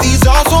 These are so